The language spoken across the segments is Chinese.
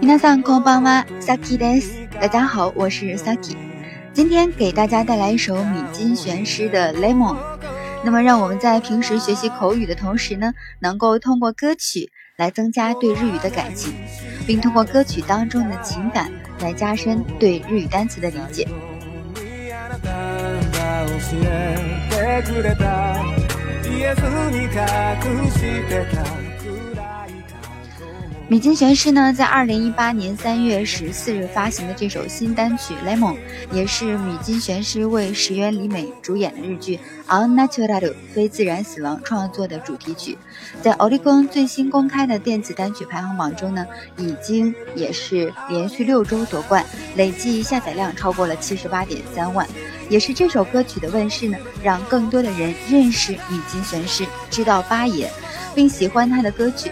皆さんこんばんは、Saki です。大家好，我是 Saki。今天给大家带来一首米津玄师的《Lemon》。那么，让我们在平时学习口语的同时呢，能够通过歌曲 来增加对日语的感情，并通过歌曲当中的情感来加深对日语单词的理解。米津玄师呢，在二零一八年三月十四日发行的这首新单曲《Lemon》，也是米津玄师为石原里美主演的日剧《Unnatural 非自然死亡》创作的主题曲。在 Oricon 最新公开的电子单曲排行榜中呢，已经也是连续六周夺冠，累计下载量超过了七十八点三万。也是这首歌曲的问世呢，让更多的人认识米津玄师，知道八爷，并喜欢他的歌曲。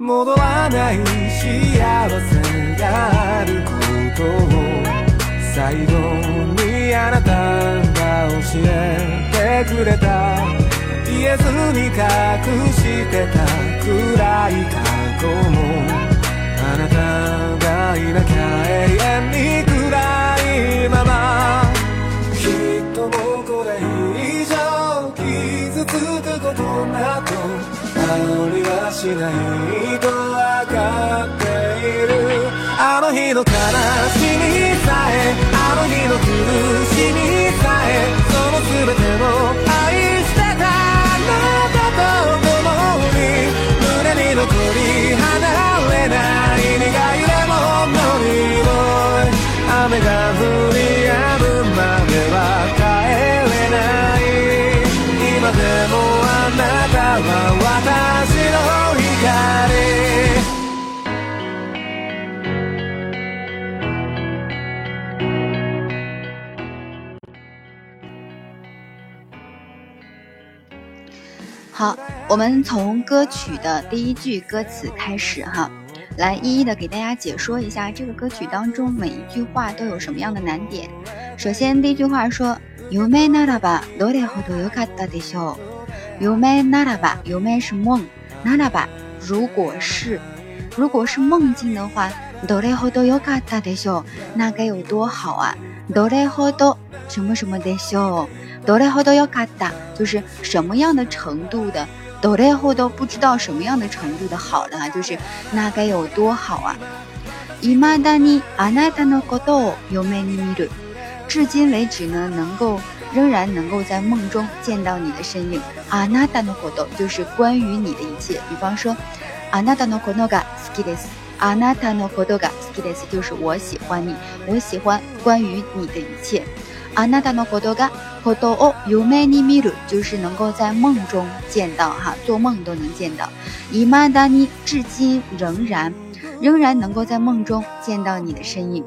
戻らない幸せがあることを最後にあなたが教えてくれた。言えずに隠してた暗い過去も。あなたがいなきゃ永遠にしないとわかっているあの日の悲しみさえあの日の苦しみさえその全てを愛してたあなたと共に胸に残り離れない苦いレモンの匂い雨が降り我们从歌曲的第一句歌词开始哈，来一一的给大家解说一下这个歌曲当中每一句话都有什么样的难点。首先，第一句话说“有没那拉吧，どれほどよかったでしょう”。有没那拉吧，有没是梦，那拉吧如果是，如果是梦境的话，どれほどよかったでしょう，那该有多好啊！どれほど什么什么でしょう。多雷后都要卡达，就是什么样的程度的？ 多雷后都不知道什么样的程度的好了，就是那该有多好啊！伊玛达尼阿奈达诺国多有美尼米鲁，至今为止呢，能够仍然能够在梦中见到你的身影。阿纳达诺国多就是关于你的一切，比方说阿纳达诺国诺嘎斯基德斯，阿纳达诺国多嘎斯基德斯就是我喜欢你，我喜欢关于你的一切。阿那达诺国多嘎国多哦，有美尼米鲁，就是能够在梦中见到哈，做梦都能见到。伊玛达尼至今仍然，仍然能够在梦中见到你的身影。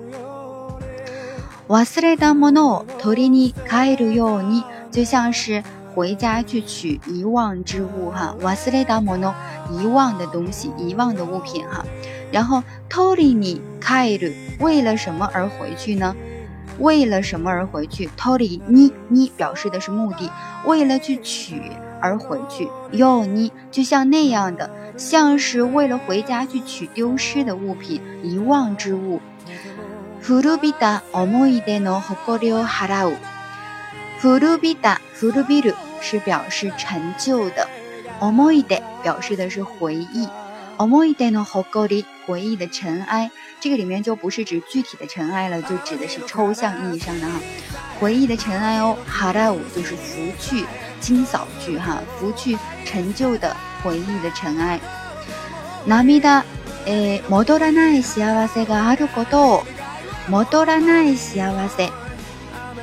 瓦斯雷达莫诺托里尼凯鲁尤尼，就像是回家去取遗忘之物哈。瓦斯雷达莫诺，遗忘的东西，遗忘的物品哈。然后托里尼凯鲁，为了什么而回去呢？为了什么而回去？Tori 你你表示的是目的，为了去取而回去。Yo 你就像那样的，像是为了回家去取丢失的物品、遗忘之物。Furubita omoide no hokori o harau。Furubita furubiru 是表示陈旧的，omoide 表示的是回忆，omoide no hokori 回忆的尘埃。这个里面就不是指具体的尘埃了，就指的是抽象意义上的哈，回忆的尘埃哦。哈达舞就是拂去、清扫去哈，拂去陈旧的回忆的尘埃。涙、え、戻らない幸せがあること。 摩多拉奈西亚瓦塞，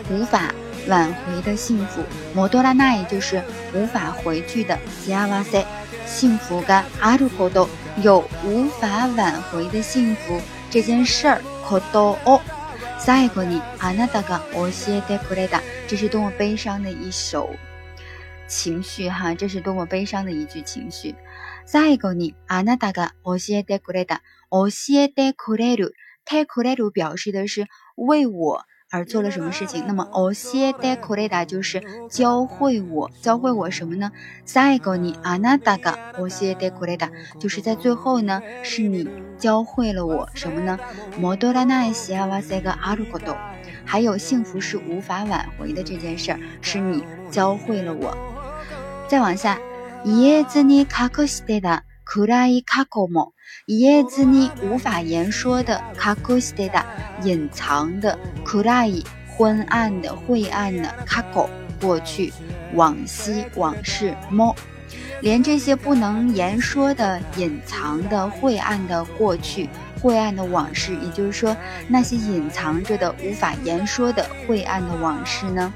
无法挽回的幸福。摩多拉奈就是无法回去的西亚瓦塞，幸福感阿鲁可多 有无法挽回的幸福这件事儿可多哦。最後にあなたが教えてくれた，这是多么悲伤的一首情绪哈！这是多么悲伤的一句情绪。最後にあなたが教えてくれた，教えてくれる。てくれる表示的是为我 而做了什么事情，那么教えてくれた就是教会我，教会我什么呢？最後にあなたが教えてくれた，就是在最后呢，是你教会了我什么呢？戻らない幸せがあること，还有幸福是无法挽回的这件事儿，是你教会了我。再往下，言えずに隠してた暗い過去も。言えずに无法言说的隠してた 隐藏的暗い昏暗的晦暗的過去过去往昔往事も连这些不能言说的隐藏的晦暗的过去晦暗的往事，也就是说那些隐藏着的无法言说的晦暗的往事呢？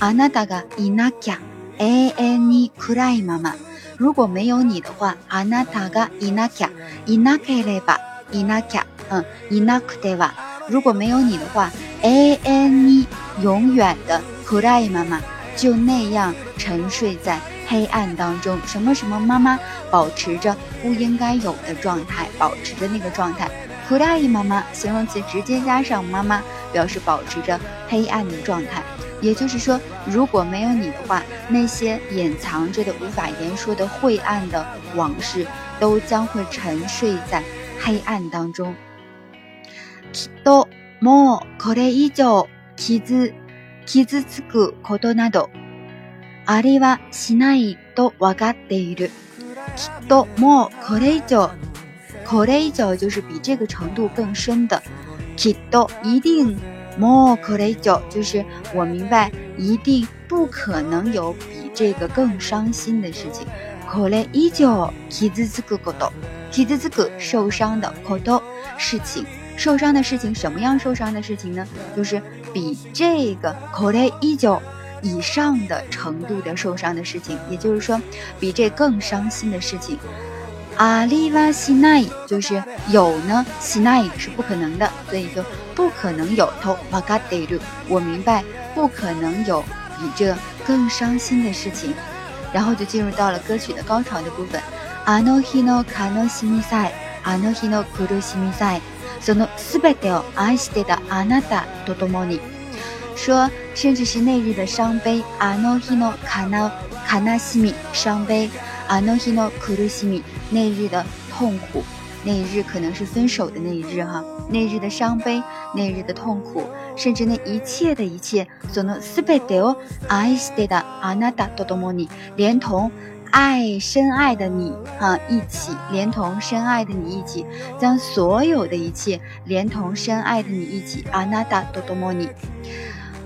あなたがいなきゃ永遠に暗いまま。如果没有你的话，あなたがいなきゃ、いなければ、いなきゃ、嗯、いなくては。 如果没有你的话，永遠に永远的暗いまま就那样沉睡在黑暗当中。什么什么妈妈保持着不应该有的状态，保持着那个状态。暗いまま形容词直接加上妈妈，表示保持着黑暗的状态。也就是说，如果没有你的话，那些隐藏着的、无法言说的晦暗的往事，都将会沉睡在黑暗当中。 きっともうこれ以上傷傷つくことなどありはしないとわかっている。きっともうこれ以上これ以上就是比这个程度更深的。きっと一定。more courageous 就是我明白，一定不可能有比这个更伤心的事情。courageous 傷つくこと，傷つく受伤的こと事情，受伤的事情，什么样受伤的事情呢？就是比这个 courageous 以上的程度的受伤的事情，也就是说，比这更伤心的事情。阿里瓦西奈就是有呢，西奈是不可能的，所以就不可能有。头瓦嘎德鲁，我明白不可能有比这更伤心的事情。然后就进入到了歌曲的高潮的部分。阿诺希诺卡诺西米塞，阿诺希诺库鲁西米塞，そのすべてを愛してたあなたと共に。说，甚至是那日的伤悲。阿诺希诺卡诺卡纳西米，伤悲。阿诺希诺库鲁西米。那日的痛苦，那一日可能是分手的那一日哈，那日的伤悲，那日的痛苦，甚至那一切的一切，所能斯贝德奥爱斯德达阿纳达多多莫尼，连同 爱深爱的你哈一起，连同深爱的你一起，将所有的一切连同深爱的你一起阿纳达多多莫尼。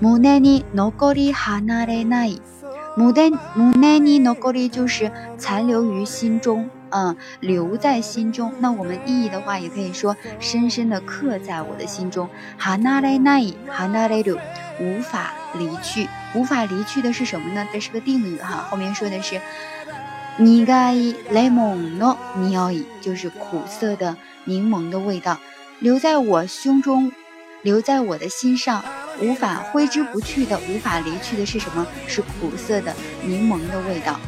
ムネニノコリハナレナイ，ムネムネニノコリ就是残留于心中。嗯，留在心中。那我们意义的话，也可以说深深的刻在我的心中。哈纳雷奈哈纳雷鲁，无法离去，无法离去的是什么呢？这是个定语哈。后面说的是， 尼盖雷蒙诺尼奥伊，就是苦涩的柠檬的味道，留在我胸中，留在我的心上，无法挥之不去的，无法离去的是什么？是苦涩的柠檬的味道。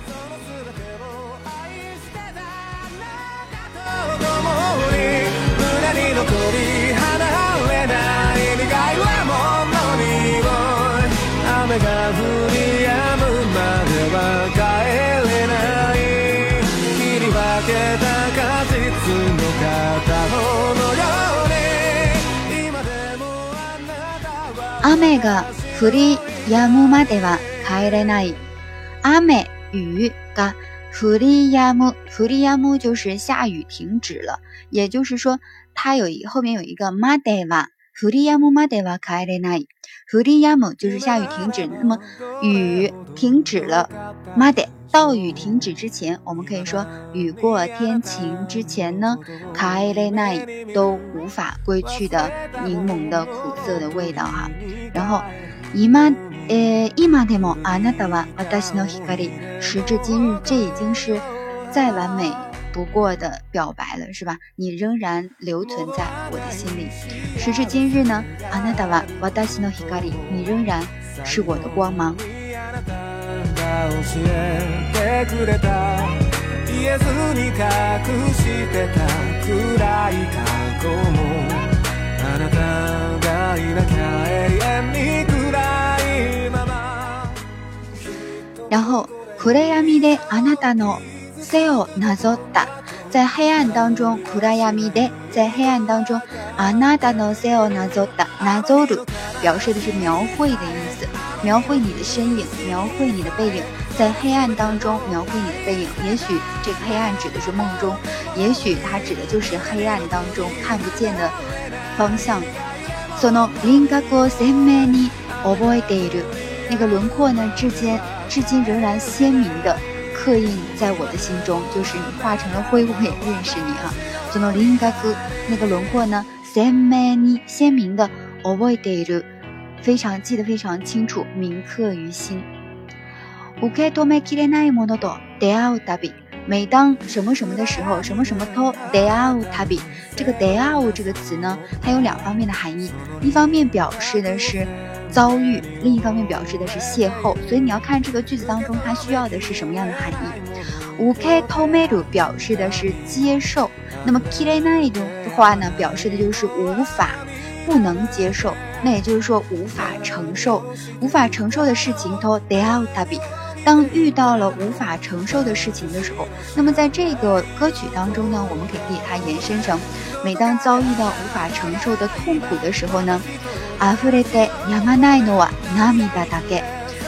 雨が降り止むまでは帰れない。雨雨が降り止む，降り止む就是下雨停止了，也就是说，它有一后面有一个までは降り止むまでは帰れない。 降りやむ就是下雨停止。那么雨停止了，まで 到雨停止之前，我们可以说雨过天晴之前呢，帰れない都无法归去的柠檬的苦涩的味道哈。然后，今呃今でもあなたは私の光。时至今日，这已经是再完美不过的表白了，是吧？你仍然留存在我的心里。时至今日呢，あなたは私の光。你仍然是我的光芒。 教えてくれた。言えずに隠してた暗い過去も。あなたがいなきゃ永遠に暗いまま。然后暗闇であなたの背をなぞった。在黑暗当中，暗闇で，在黑暗当中，あなたの背をなぞった。なぞる，表示的是描绘的意描绘你的身影，描绘你的背影，在黑暗当中描绘你的背影。也许这个黑暗指的是梦中，也许它指的就是黑暗当中看不见的方向。その輪郭を鮮明に覚えている。那个轮廓呢，至今至今仍然鲜明的刻印在我的心中，就是你化成了灰，我也认识你啊。その輪郭，那个轮廓呢，鮮明に鲜明的覚えている， 非常记得非常清楚，铭刻于心。受け止めきれないものと出会うたび。每当什么什么的时候，什么什么 to d e a u tabi，这个 d e a u 这个词呢，它有两方面的含义，一方面表示的是遭遇，另一方面表示的是邂逅，所以你要看这个句子当中它需要的是什么样的含义。五 k tomato 表示的是接受，那么 kire nai 的话呢，表示的就是无法、 不能接受，那也就是说无法承受、无法承受的事情 to d e a u tabi。当遇到了无法承受的事情的时候，那么在这个歌曲当中呢，我们可以给它延伸成：每当遭遇到无法承受的痛苦的时候呢，あふれてやまないのは涙だけ。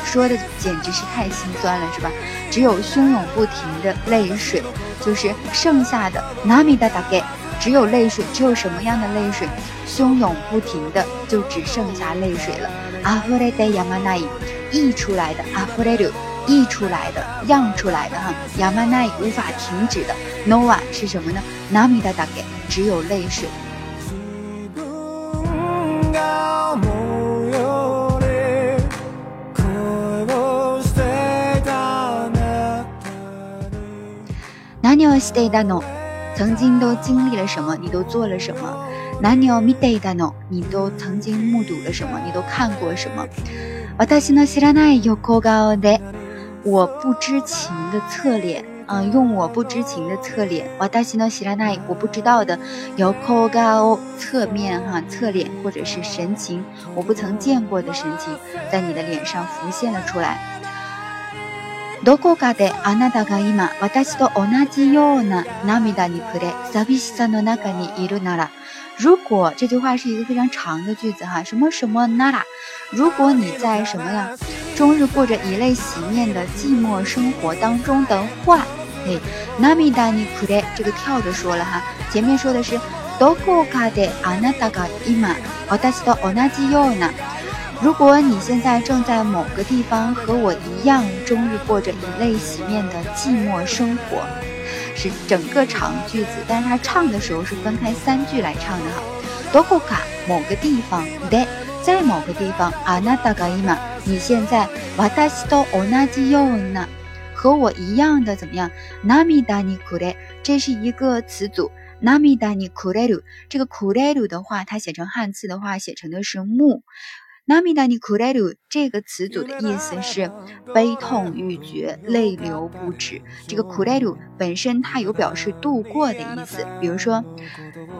说的简直是太心酸了，是吧？只有汹涌不停的泪水，就是剩下的涙だけ， 只有泪水，只有什么样的泪水？汹涌不停的，就只剩下泪水了。あふれてやまない，溢出来的あふれる。溢出来的、漾出来的哈，亚麻奈无法停止的，nova 是什么呢？namida 大概只有泪水。何をしていたの？ 曾经都经历了什么？你都做了什么？何を見ていたの？你都曾经目睹了什么？你都看过什么？私の知らない横顔で。我不知情的侧脸，嗯，用我不知情的侧脸，瓦达西诺西拉奈，我不知道的，有科高侧面哈，侧脸或者是神情，我不曾见过的神情，在你的脸上浮现了出来。 どこかであなたが今私と同じような涙に暮れ、寂しさの中にいるなら。如果这句话是一个非常长的句子哈，什么什么那拉，如果你在什么呀，终日过着以泪洗面的寂寞生活当中的话，哎，ナミダニクレ这个跳着说了哈，前面说的是どこかであなたが今私と同じような， 如果你现在正在某个地方和我一样，终日过着以泪洗面的寂寞生活。是整个长句子，但是他唱的时候是分开三句来唱的哈。どこか某个地方で在某个地方あなたが今你现在私と同じような和我一样的怎么样？涙にくれ这是一个词组。涙にくれる这个くれる的话，它写成汉字的话，写成的是木。 涙にくれる这个词组的意思是悲痛欲绝、泪流不止。这个くれる本身它有表示度过的意思，比如说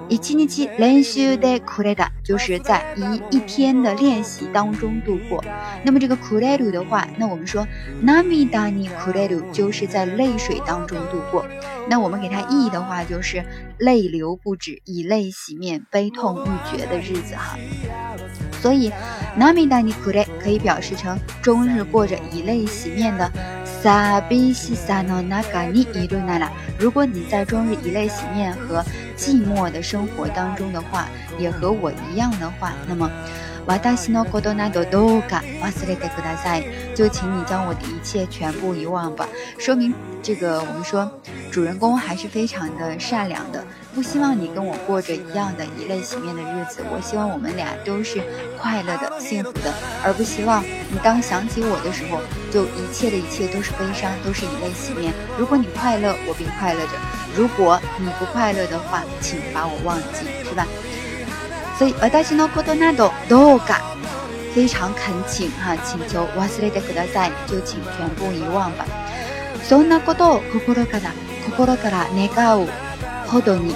一日練習でくれた，就是在一一天的练习当中度过。那么这个くれる的话，那我们说涙にくれる就是在泪水当中度过。那我们给它意义的话，就是泪流不止、以泪洗面、悲痛欲绝的日子哈。 所以。ナミダニクレ可以表示成终日过着以泪洗面的サビシサノナガニイルナラ。如果你在终日以泪洗面和 寂寞的生活当中的话，也和我一样的话，那么。 就请你将我的一切全部遗忘吧。说明这个，我们说主人公还是非常的善良的，不希望你跟我过着一样的以泪洗面的日子。我希望我们俩都是快乐的、幸福的，而不希望你当想起我的时候，就一切的一切都是悲伤，都是以泪洗面。如果你快乐，我便快乐着；如果你不快乐的话，请把我忘记，是吧？所以，私のことなどどうか非常恳请哈，请求忘れてください，就请全部遗忘吧。そんなことを心から心から願うほどに。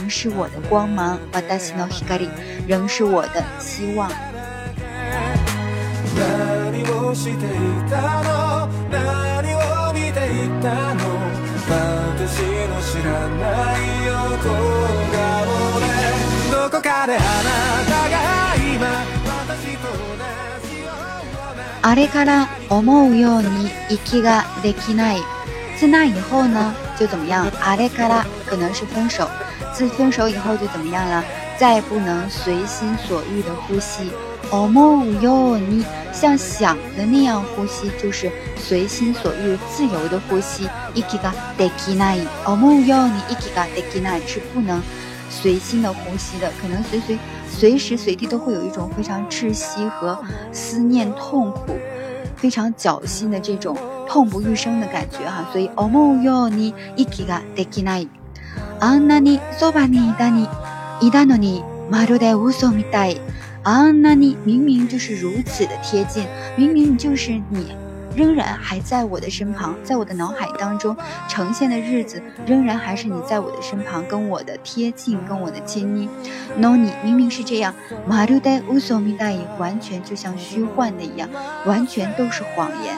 是我的光芒，watashi no hikari，仍是我的希望。あれから思うように息ができない。自那以后呢，就怎么样？あれから可能是分手。 自分手以后就怎么样了？再不能随心所欲的呼吸。思うように像想的那样呼吸，就是随心所欲、自由的呼吸。息ができない。思うように息ができない是不能随心的呼吸的，可能随随。随时随地都会有一种非常窒息和思念、痛苦、非常绞心的这种痛不欲生的感觉哈。所以，思うように息ができない。 あんなにそばにいたにいたのにまるで嘘みたい。あんなに明明就是如此的贴近，明明就是你。仍然还在我的身旁，在我的脑海当中呈现的日子，仍然还是你在我的身旁，跟我的贴近，跟我的亲密。No，你明明是这样，马路代乌索米大伊，完全就像虚幻的一样，完全都是谎言。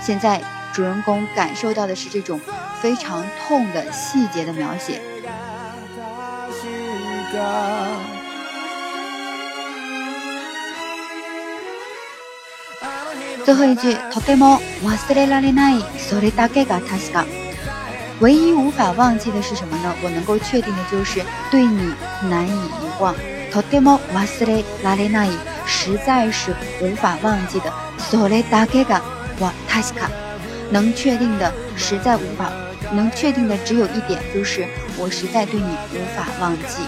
现在 主人公感受到的是这种非常痛的细节的描写。最后一句，とても忘れられない、それだけが確か。唯一无法忘记的是什么呢？我能够确定的就是对你难以遗忘。とても忘れられない，实在是无法忘记的。それだけが確か。 能确定的，实在无法能确定的只有一点，就是我实在对你无法忘记。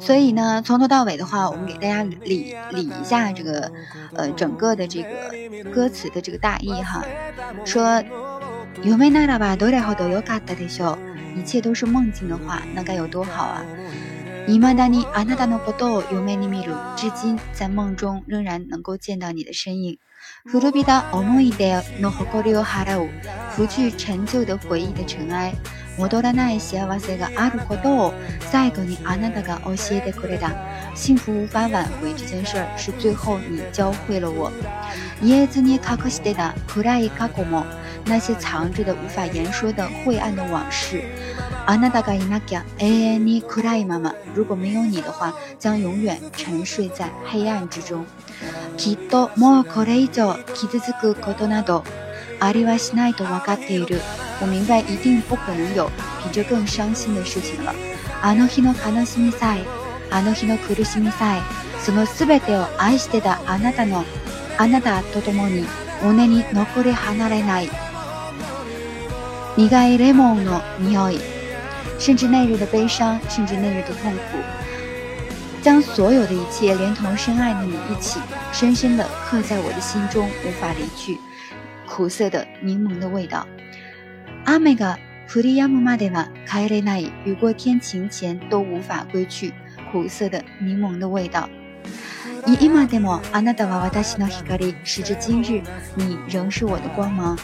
所以呢，从头到尾的话，我们给大家理理一下这个，呃，整个的这个歌词的这个大意哈，说。夢ならばどれほど良かったでしょう。一切都是梦境的话，那该有多好啊！未だにあなたのことを夢に見る。至今在梦中仍然能够见到你的身影。 古びた思い出の誇りを払う。拂去陈旧的回忆的尘埃。戻らない幸せがあることを最後にあなたが教えてくれた。幸福无法挽回这件事儿，是最后你教会了我。言えずに隠してた暗い過去も。那些藏着的、无法言说的晦暗的往事。あなたがいなきゃ永遠に暗いまま。如果没有你的话，将永远沉睡在黑暗之中。きっともうこれ以上傷つくことなどありはしないと分かっている。 我明白一定不可能有比这更伤心的事情了。あの日の悲しみさえ、あの日の苦しみさえ、そのすべてを愛してたあなたの、あなたと共に胸に残り離れない。苦いレモンの匂い，甚至那日的悲伤，甚至那日的痛苦， 将所有的一切连同深爱的你一起，深深地刻在我的心中，无法离去。苦涩的柠檬的味道。 阿美が降り止むまでは帰れない。雨过天晴前都无法归去。苦涩的柠檬的味道。今でもあなたは私の光。时至今日，你仍是我的光芒。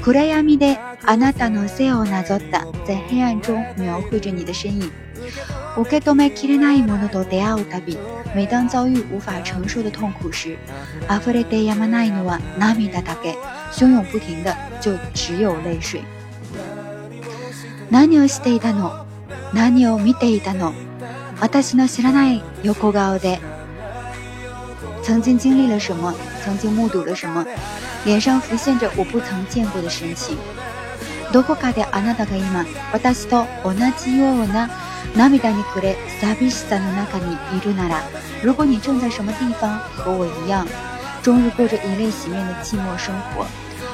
暗闇であなたの背をなぞった。在黑暗中描绘着你的身影。受け止めきれないものと出会うたび。每当遭遇无法承受的痛苦時。溢れてやまないのは涙だけ。汹涌不停的就只有泪水。 何をしていたの？何を見ていたの？私の知らない横顔で。曾经经历了什么？曾经目睹了什么？脸上浮现着我不曾见过的神情。どこかであなたが今私と同じような涙に暮れ寂しさの中にいるなら，如果你正在什么地方和我一样，终日过着以泪洗面的寂寞生活，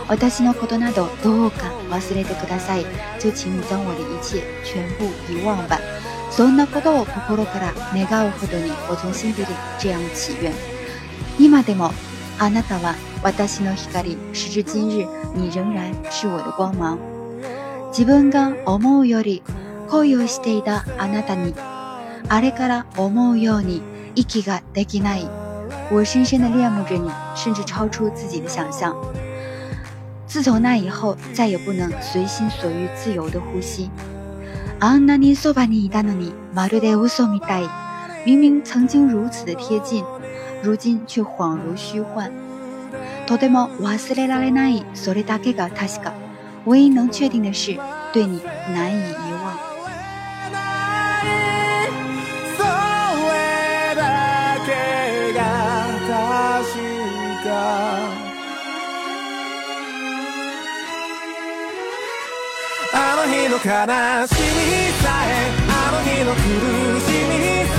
私のことなどどうか忘れてください。就请你将我的一切全部遗忘吧。そんなことを心から願うほどに，我从心底里这样祈愿。今でもあなたは私の光。时至今日，你仍然是我的光芒。自分が思うより恋をしていたあなたに、あれから思うように息ができない。我深深的恋慕着你，甚至超出自己的想象。自从那以后，再也不能随心所欲、自由的呼吸。あんなにそばにいたのに、まるで嘘みたい。明明曾经如此的贴近，如今却恍如虚幻。とても忘れられない、それだけが確か。唯一能确定的是，对你难以 の悲しみさえあの日の苦しみさえ。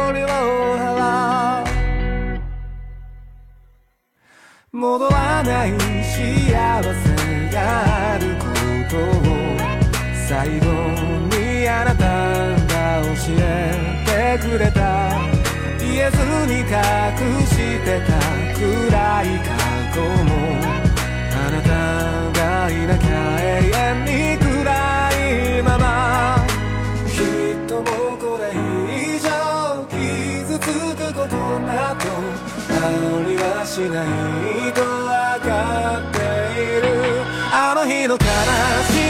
戻らない幸せがあることを最後にあなたが教えてくれた。言えずに隠してた暗い過去も。あなたがいなきゃ永遠にくことなどありはしないと分かっている。あの日の悲しみ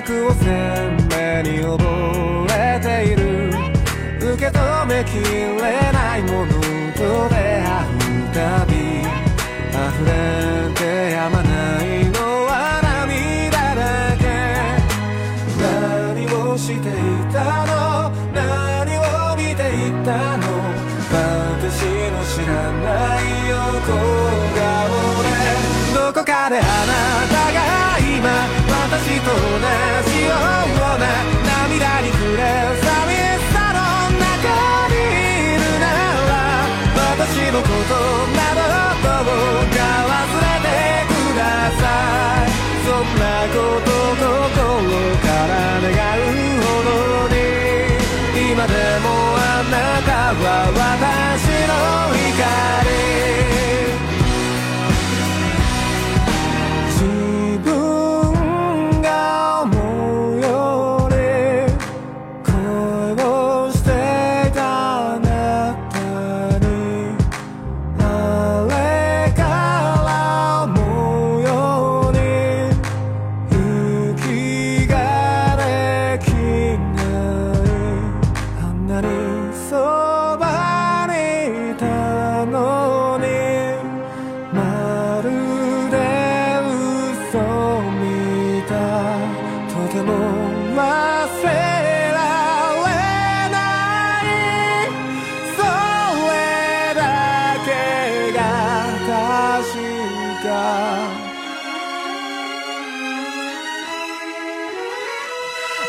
覚を鮮明に覚えている。受け止めきれないものと出会うたび。溢れてやまないのは涙だけ。何をしていたの？何を見ていたの？私の知らない横顔で。どこかであなたが今私と同じ。今でもあなたは私の光。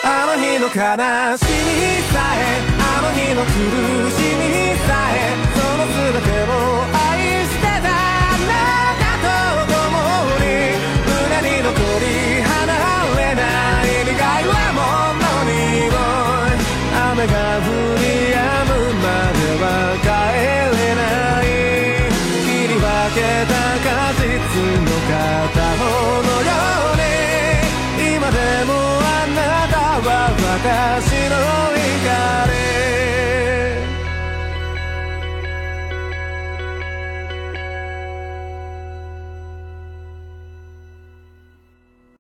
あの日の悲しみさえあの日の苦しみさえその全てを that's